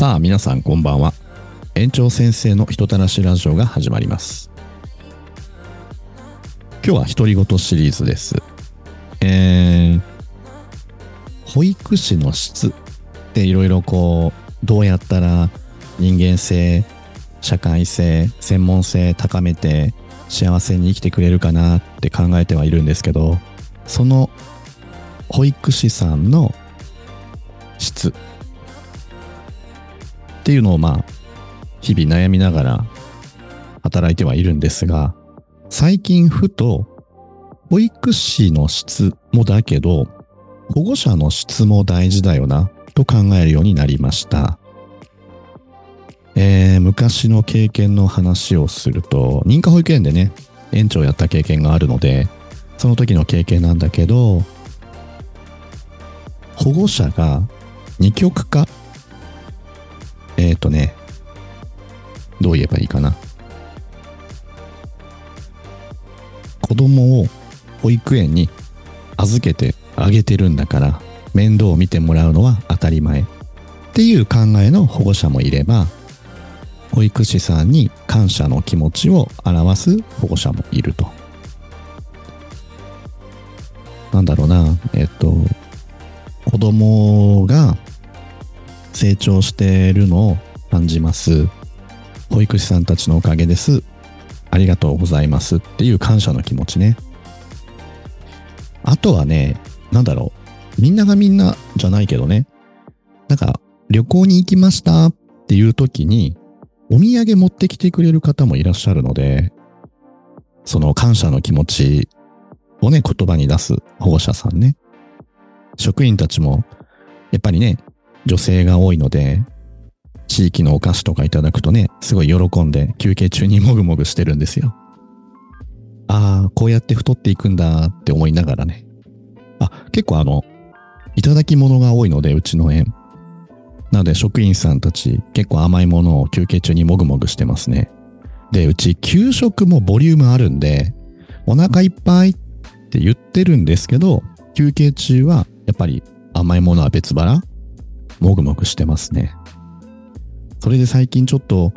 さあ皆さんこんばんは。園長先生の人たらしラジオが始まります。今日は独り言シリーズです。えー、保育士の質っていろいろこうどうやったら人間性社会性専門性高めて幸せに生きてくれるかなって考えてはいるんですけどその保育士さんの質っていうのをまあ日々悩みながら働いてはいるんですが最近ふと保育士の質もだけど保護者の質も大事だよなと考えるようになりました。えー、昔の経験の話をすると認可保育園でね園長やった経験があるのでその時の経験なんだけど保護者が二極化えっ、ー、とねどう言えばいいかな子供を保育園に預けてあげてるんだから面倒を見てもらうのは当たり前っていう考えの保護者もいれば保育士さんに感謝の気持ちを表す保護者もいると。なんだろうな、えっと、子供が成長しているのを感じます。保育士さんたちのおかげです。ありがとうございますっていう感謝の気持ちね。あとはね、なんだろう。みんながみんなじゃないけどね。なんか、旅行に行きましたっていう時に、お土産持ってきてくれる方もいらっしゃるので、その感謝の気持ちをね、言葉に出す保護者さんね。職員たちも、やっぱりね、女性が多いので、地域のお菓子とかいただくとね、すごい喜んで休憩中にもぐもぐしてるんですよ。ああ、こうやって太っていくんだって思いながらね。あ、結構あの、いただき物が多いので、うちの園。なので職員さんたち結構甘いものを休憩中にもぐもぐしてますね。で、うち給食もボリュームあるんで、お腹いっぱいって言ってるんですけど、休憩中はやっぱり甘いものは別腹もぐもぐしてますね。それで最近ちょっと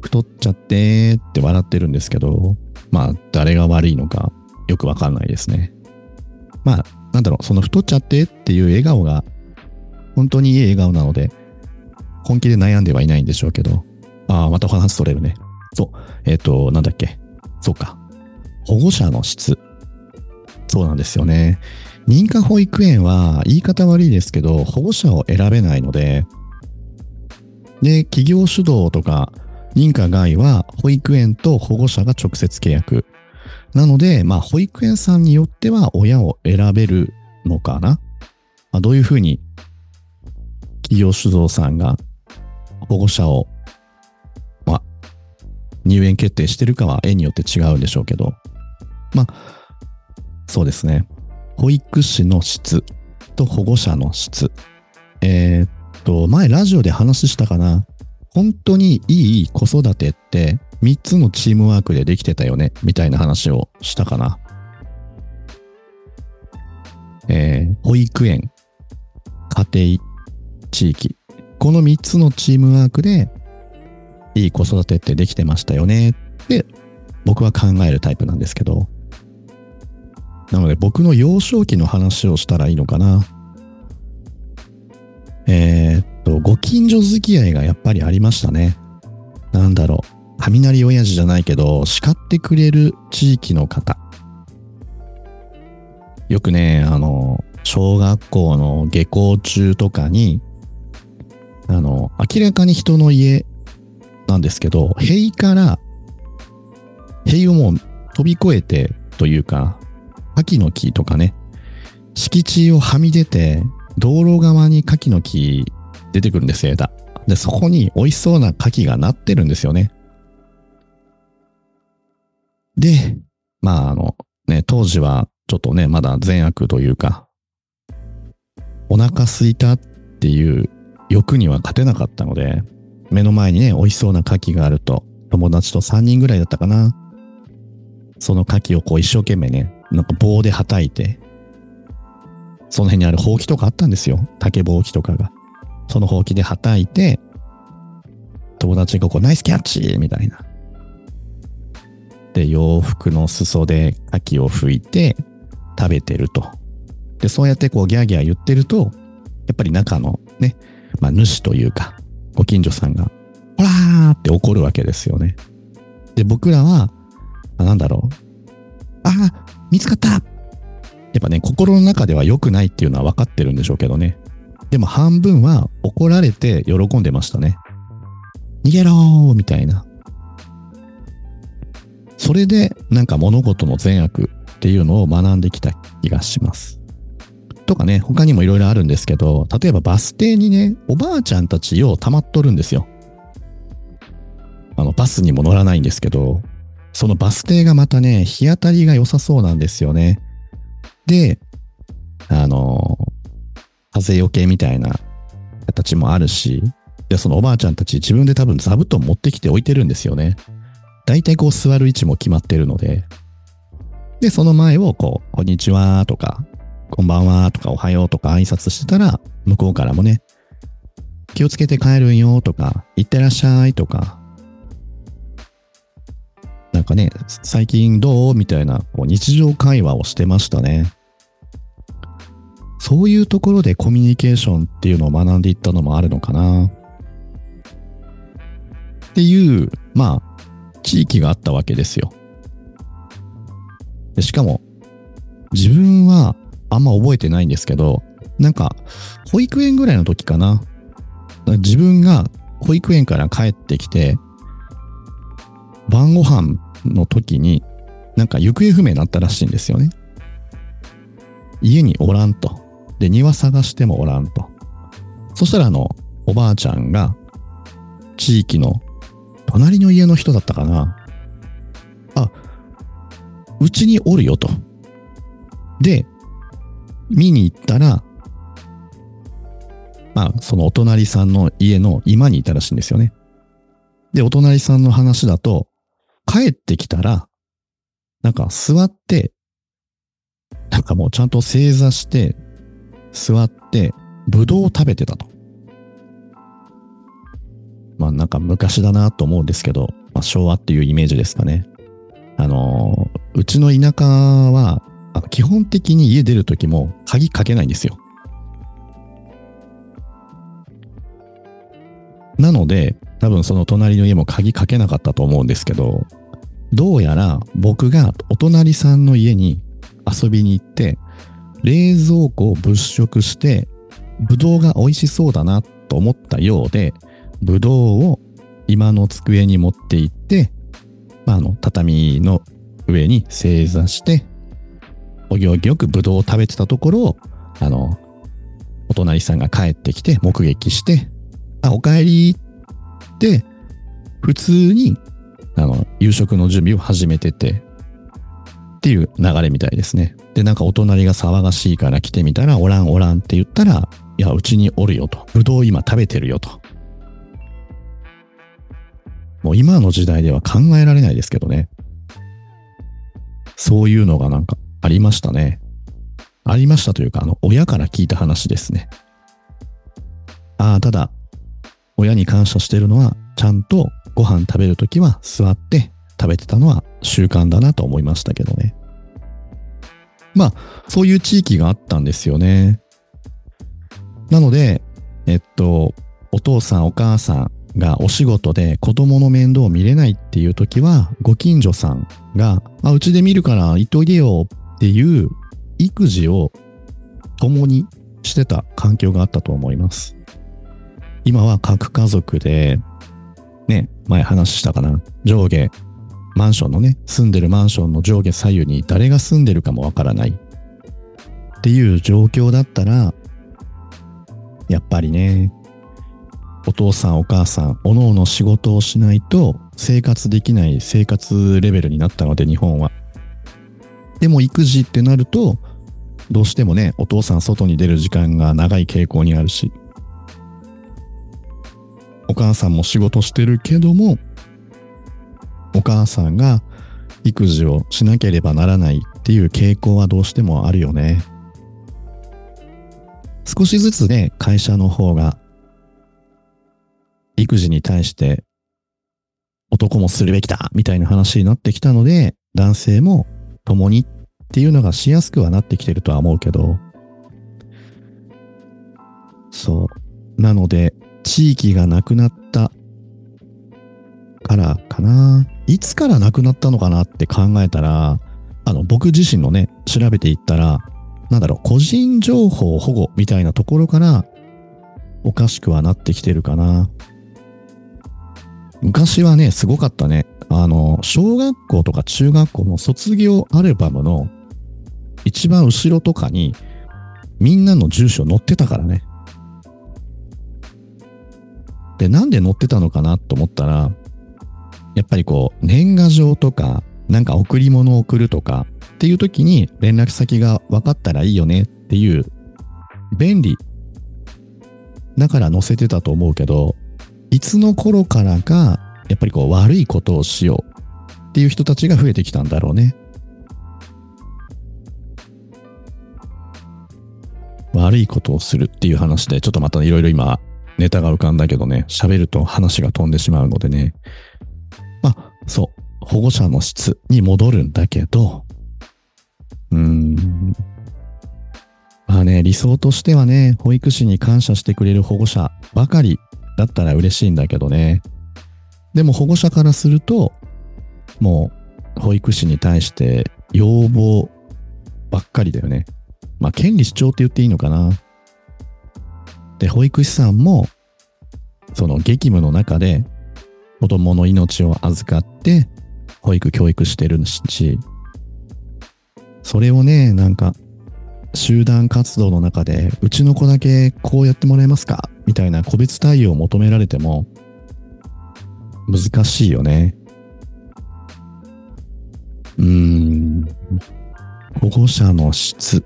太っちゃってって笑ってるんですけど、まあ誰が悪いのかよくわかんないですね。まあなんだろう、その太っちゃってっていう笑顔が本当にいい笑顔なので、本気で悩んではいないんでしょうけど、ああ、またお話取れるね。そう。えっ、ー、と、なんだっけ。そうか。保護者の質。そうなんですよね。認可保育園は言い方悪いですけど、保護者を選べないので、で、企業主導とか認可外は保育園と保護者が直接契約。なので、まあ、保育園さんによっては親を選べるのかな。まあ、どういうふうに企業主導さんが保護者を、まあ、入園決定してるかは園によって違うんでしょうけど、まあ、そうですね。保育士の質と保護者の質。えー、っと、前ラジオで話したかな。本当にいい子育てって3つのチームワークでできてたよね、みたいな話をしたかな。えー、保育園、家庭、地域。この3つのチームワークで、いい子育てってできてましたよねって僕は考えるタイプなんですけど。なので僕の幼少期の話をしたらいいのかな。えー、っと、ご近所付き合いがやっぱりありましたね。なんだろう。雷親父じゃないけど、叱ってくれる地域の方。よくね、あの、小学校の下校中とかに、あの、明らかに人の家なんですけど、塀から、塀をもう飛び越えてというか、柿の木とかね、敷地をはみ出て、道路側に柿の木出てくるんですよ、枝。で、そこに美味しそうな柿がなってるんですよね。で、まあ、あの、ね、当時はちょっとね、まだ善悪というか、お腹すいたっていう欲には勝てなかったので、目の前にね、美味しそうな牡蠣があると、友達と3人ぐらいだったかな。その牡蠣をこう一生懸命ね、なんか棒で叩いて、その辺にあるほうきとかあったんですよ。竹ぼうきとかが。そのほうきで叩いて、友達がこうナイスキャッチみたいな。で、洋服の裾で秋を拭いて食べてると。で、そうやってこうギャーギャー言ってると、やっぱり中のね、まあ主というか、ご近所さんが、ほらーって怒るわけですよね。で、僕らは、あなんだろう。ああ、見つかったやっぱね、心の中では良くないっていうのは分かってるんでしょうけどね。でも半分は怒られて喜んでましたね。逃げろーみたいな。それでなんか物事の善悪っていうのを学んできた気がします。とかね、他にもいろいろあるんですけど、例えばバス停にね、おばあちゃんたちを溜まっとるんですよ。あの、バスにも乗らないんですけど、そのバス停がまたね、日当たりが良さそうなんですよね。で、あの、風よけみたいな形もあるし、で、そのおばあちゃんたち自分で多分座布団持ってきて置いてるんですよね。大体こう座る位置も決まってるので。で、その前をこう、こんにちはとか、こんばんはとか、おはようとか挨拶してたら、向こうからもね、気をつけて帰るんよとか、いってらっしゃいとか、なんかね、最近どう？みたいなこう日常会話をしてましたね。そういうところでコミュニケーションっていうのを学んでいったのもあるのかな。っていう、まあ、地域があったわけですよ。でしかも、自分はあんま覚えてないんですけど、なんか、保育園ぐらいの時かな。自分が保育園から帰ってきて、晩ご飯の時に、なんか行方不明になったらしいんですよね。家におらんと。で、庭探してもおらんと。そしたらあの、おばあちゃんが、地域の隣の家の人だったかな。あ、うちにおるよと。で、見に行ったら、まあ、そのお隣さんの家の居間にいたらしいんですよね。で、お隣さんの話だと、帰ってきたら、なんか座って、なんかもうちゃんと正座して、座って、ぶどうを食べてたと。まあなんか昔だなと思うんですけど、まあ、昭和っていうイメージですかね。あのー、うちの田舎は、基本的に家出るときも鍵かけないんですよ。なので、多分その隣の家も鍵かけなかったと思うんですけど、どうやら僕がお隣さんの家に遊びに行って、冷蔵庫を物色して、ぶどうが美味しそうだなと思ったようで、ぶどうを今の机に持って行って、まあ、あの、畳の上に正座して、お行儀よくぶどうを食べてたところを、あの、お隣さんが帰ってきて目撃して、あ、お帰りって、普通に、あの、夕食の準備を始めてて、っていう流れみたいですね。で、なんかお隣が騒がしいから来てみたら、おらんおらんって言ったら、いや、うちにおるよと。ぶどう今食べてるよと。もう今の時代では考えられないですけどね。そういうのがなんかありましたね。ありましたというか、あの、親から聞いた話ですね。ああ、ただ、親に感謝してるのは、ちゃんとご飯食べるときは座って食べてたのは習慣だなと思いましたけどね。まあ、そういう地域があったんですよね。なので、えっと、お父さんお母さんがお仕事で子供の面倒を見れないっていう時は、ご近所さんが、あ、うちで見るから行っといでよっていう育児を共にしてた環境があったと思います。今は核家族で、ね、前話したかな、上下、マンションのね、住んでるマンションの上下左右に誰が住んでるかもわからない。っていう状況だったら、やっぱりね、お父さんお母さん、おのおの仕事をしないと生活できない生活レベルになったので、日本は。でも育児ってなると、どうしてもね、お父さん外に出る時間が長い傾向にあるし、お母さんも仕事してるけども、お母さんが育児をしなければならないっていう傾向はどうしてもあるよね。少しずつね、会社の方が育児に対して男もするべきだみたいな話になってきたので、男性も共にっていうのがしやすくはなってきてるとは思うけど、そう。なので、地域がなくなったからかな。いつからなくなったのかなって考えたら、あの、僕自身のね、調べていったら、なんだろう、個人情報保護みたいなところから、おかしくはなってきてるかな。昔はね、すごかったね。あの、小学校とか中学校の卒業アルバムの一番後ろとかに、みんなの住所載ってたからね。で、なんで載ってたのかなと思ったら、やっぱりこう、年賀状とか、なんか贈り物を送るとかっていう時に連絡先が分かったらいいよねっていう便利だから載せてたと思うけど、いつの頃からか、やっぱりこう悪いことをしようっていう人たちが増えてきたんだろうね。悪いことをするっていう話で、ちょっとまたいろいろ今ネタが浮かんだけどね、喋ると話が飛んでしまうのでね。まあ、そう。保護者の質に戻るんだけど、うーん。まあね、理想としてはね、保育士に感謝してくれる保護者ばかりだったら嬉しいんだけどね。でも保護者からすると、もう保育士に対して要望ばっかりだよね。まあ、権利主張って言っていいのかな。で、保育士さんも、その激務の中で子供の命を預かって保育教育してるし、それをね、なんか、集団活動の中で、うちの子だけこうやってもらえますか？みたいな個別対応を求められても、難しいよね。うーん。保護者の質。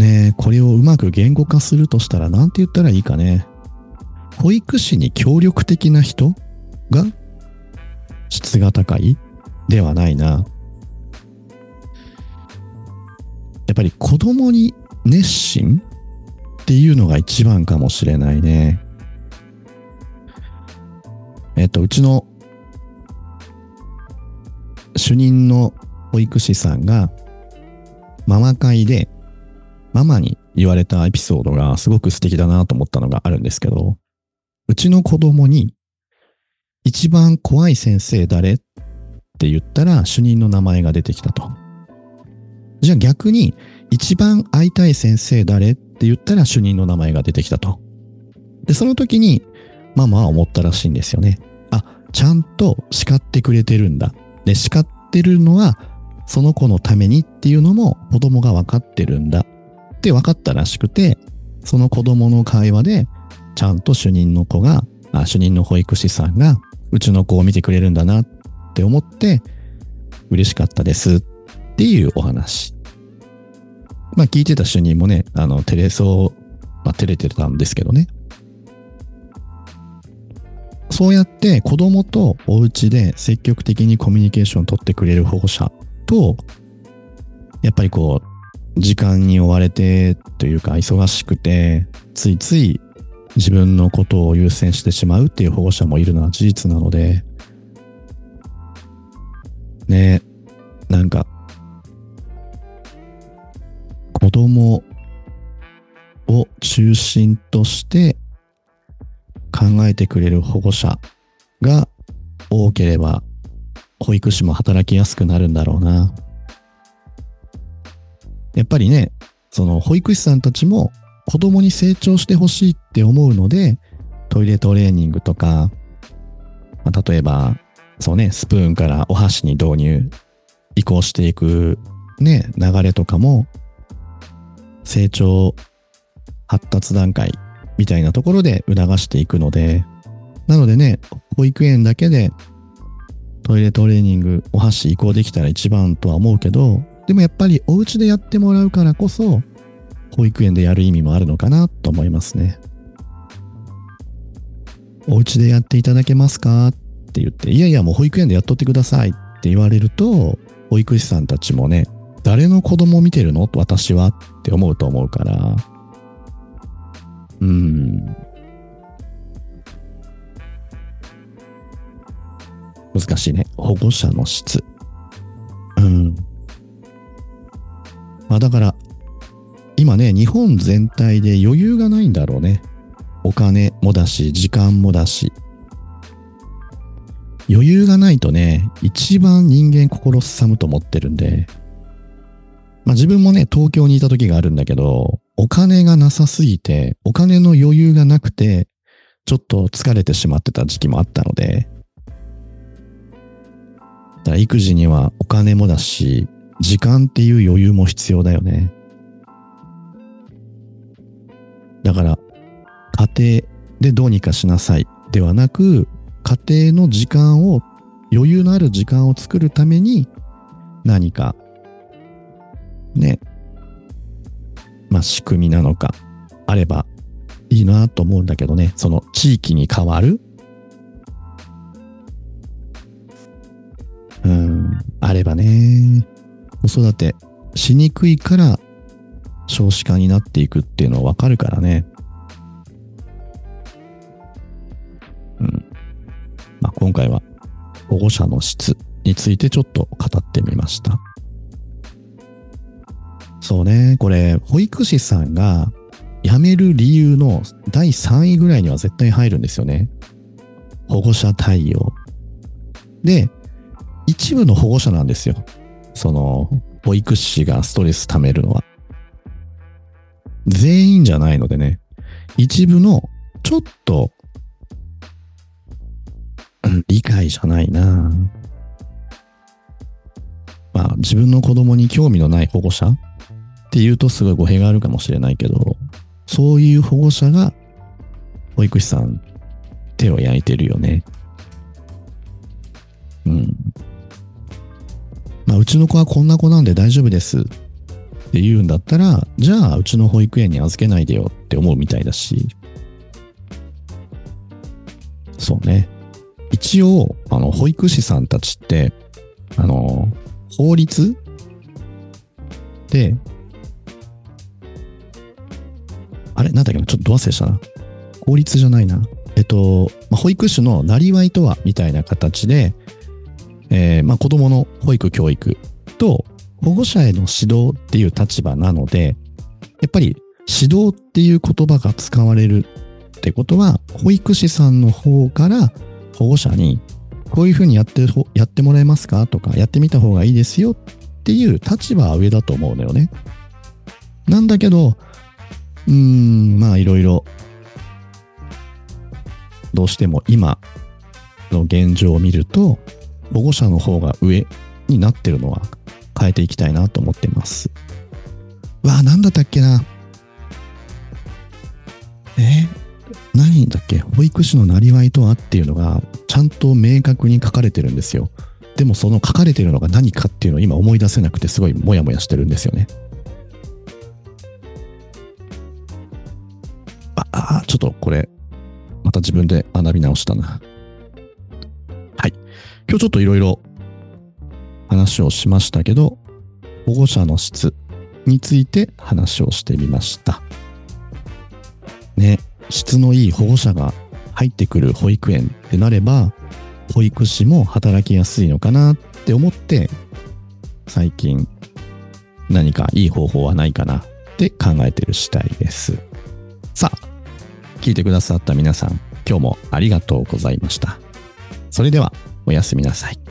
ね、これをうまく言語化するとしたら何て言ったらいいかね。保育士に協力的な人が質が高いではないな。やっぱり子供に熱心っていうのが一番かもしれないね。えっと、うちの主任の保育士さんがママ会でママに言われたエピソードがすごく素敵だなと思ったのがあるんですけど、うちの子供に一番怖い先生誰って言ったら主任の名前が出てきたと。じゃあ逆に一番会いたい先生誰って言ったら主任の名前が出てきたと。で、その時にママは思ったらしいんですよね。あ、ちゃんと叱ってくれてるんだ。で、叱ってるのはその子のためにっていうのも子供が分かってるんだって分かったらしくて、その子供の会話でちゃんと主任の子が、あ主任の保育士さんがうちの子を見てくれるんだなって思って嬉しかったですっていうお話。まあ聞いてた主任もね、あの、テレそう、まあ照れてたんですけどね。そうやって子供とお家で積極的にコミュニケーションを取ってくれる保護者と、やっぱりこう、時間に追われてというか忙しくて、ついつい自分のことを優先してしまうっていう保護者もいるのは事実なので、ね、なんか、子供を中心として考えてくれる保護者が多ければ、保育士も働きやすくなるんだろうな。やっぱりね、その保育士さんたちも子供に成長してほしいって思うので、トイレトレーニングとか、まあ、例えば、そうね、スプーンからお箸に導入、移行していくね、流れとかも、成長、発達段階みたいなところで促していくので、なのでね、保育園だけでトイレトレーニング、お箸移行できたら一番とは思うけど、でもやっぱりお家でやってもらうからこそ、保育園でやる意味もあるのかなと思いますね。お家でやっていただけますかって言って、いやいやもう保育園でやっとってくださいって言われると、保育士さんたちもね、誰の子供見てるの？私はって思うと思うから。うん。難しいね。保護者の質。うん。まあだから、今ね、日本全体で余裕がないんだろうね。お金もだし、時間もだし。余裕がないとね、一番人間心すさむと思ってるんで。まあ自分もね、東京にいた時があるんだけど、お金がなさすぎて、お金の余裕がなくて、ちょっと疲れてしまってた時期もあったので、だから育児にはお金もだし、時間っていう余裕も必要だよね。だから、家庭でどうにかしなさいではなく、家庭の時間を、余裕のある時間を作るために、何か、ね、まあ仕組みなのか、あればいいなと思うんだけどね、その地域に変わる。うん、あればね、子育てしにくいから少子化になっていくっていうのはわかるからね。うん。まあ今回は保護者の質についてちょっと語ってみました。そうね、これ、保育士さんが辞める理由の第3位ぐらいには絶対入るんですよね。保護者対応。で、一部の保護者なんですよ。その、保育士がストレス溜めるのは。全員じゃないのでね。一部の、ちょっと、理解じゃないなまあ、自分の子供に興味のない保護者っていうとすごい語弊があるかもしれないけど、そういう保護者が、保育士さん、手を焼いてるよね。うん。まあ、うちの子はこんな子なんで大丈夫ですって言うんだったら、じゃあ、うちの保育園に預けないでよって思うみたいだし。そうね。一応、あの、保育士さんたちって、あの、法律で、あれ？なんだっけ？なちょっとど忘れしたな。法律じゃないな。えっと、保育士のなりわいとはみたいな形で、えーまあ、子供の保育教育と保護者への指導っていう立場なので、やっぱり指導っていう言葉が使われるってことは、保育士さんの方から保護者に、こういうふうにやってやってもらえますかとか、やってみた方がいいですよっていう立場は上だと思うのよね。なんだけど、うーん、まあいろいろ、どうしても今の現状を見ると、保護者の方が上になってるのは変えていきたいなと思ってます。わあ、なんだったっけな。え？何だっけ？保育士のなりわいとはっていうのがちゃんと明確に書かれてるんですよ。でもその書かれてるのが何かっていうのを今思い出せなくてすごいモヤモヤしてるんですよね。ああ、ちょっとこれ、また自分で学び直したな。今日ちょっといろいろ話をしましたけど、保護者の質について話をしてみました。ね、質のいい保護者が入ってくる保育園ってなれば、保育士も働きやすいのかなって思って、最近何かいい方法はないかなって考えてる次第です。さあ、聞いてくださった皆さん、今日もありがとうございました。それでは、おやすみなさい。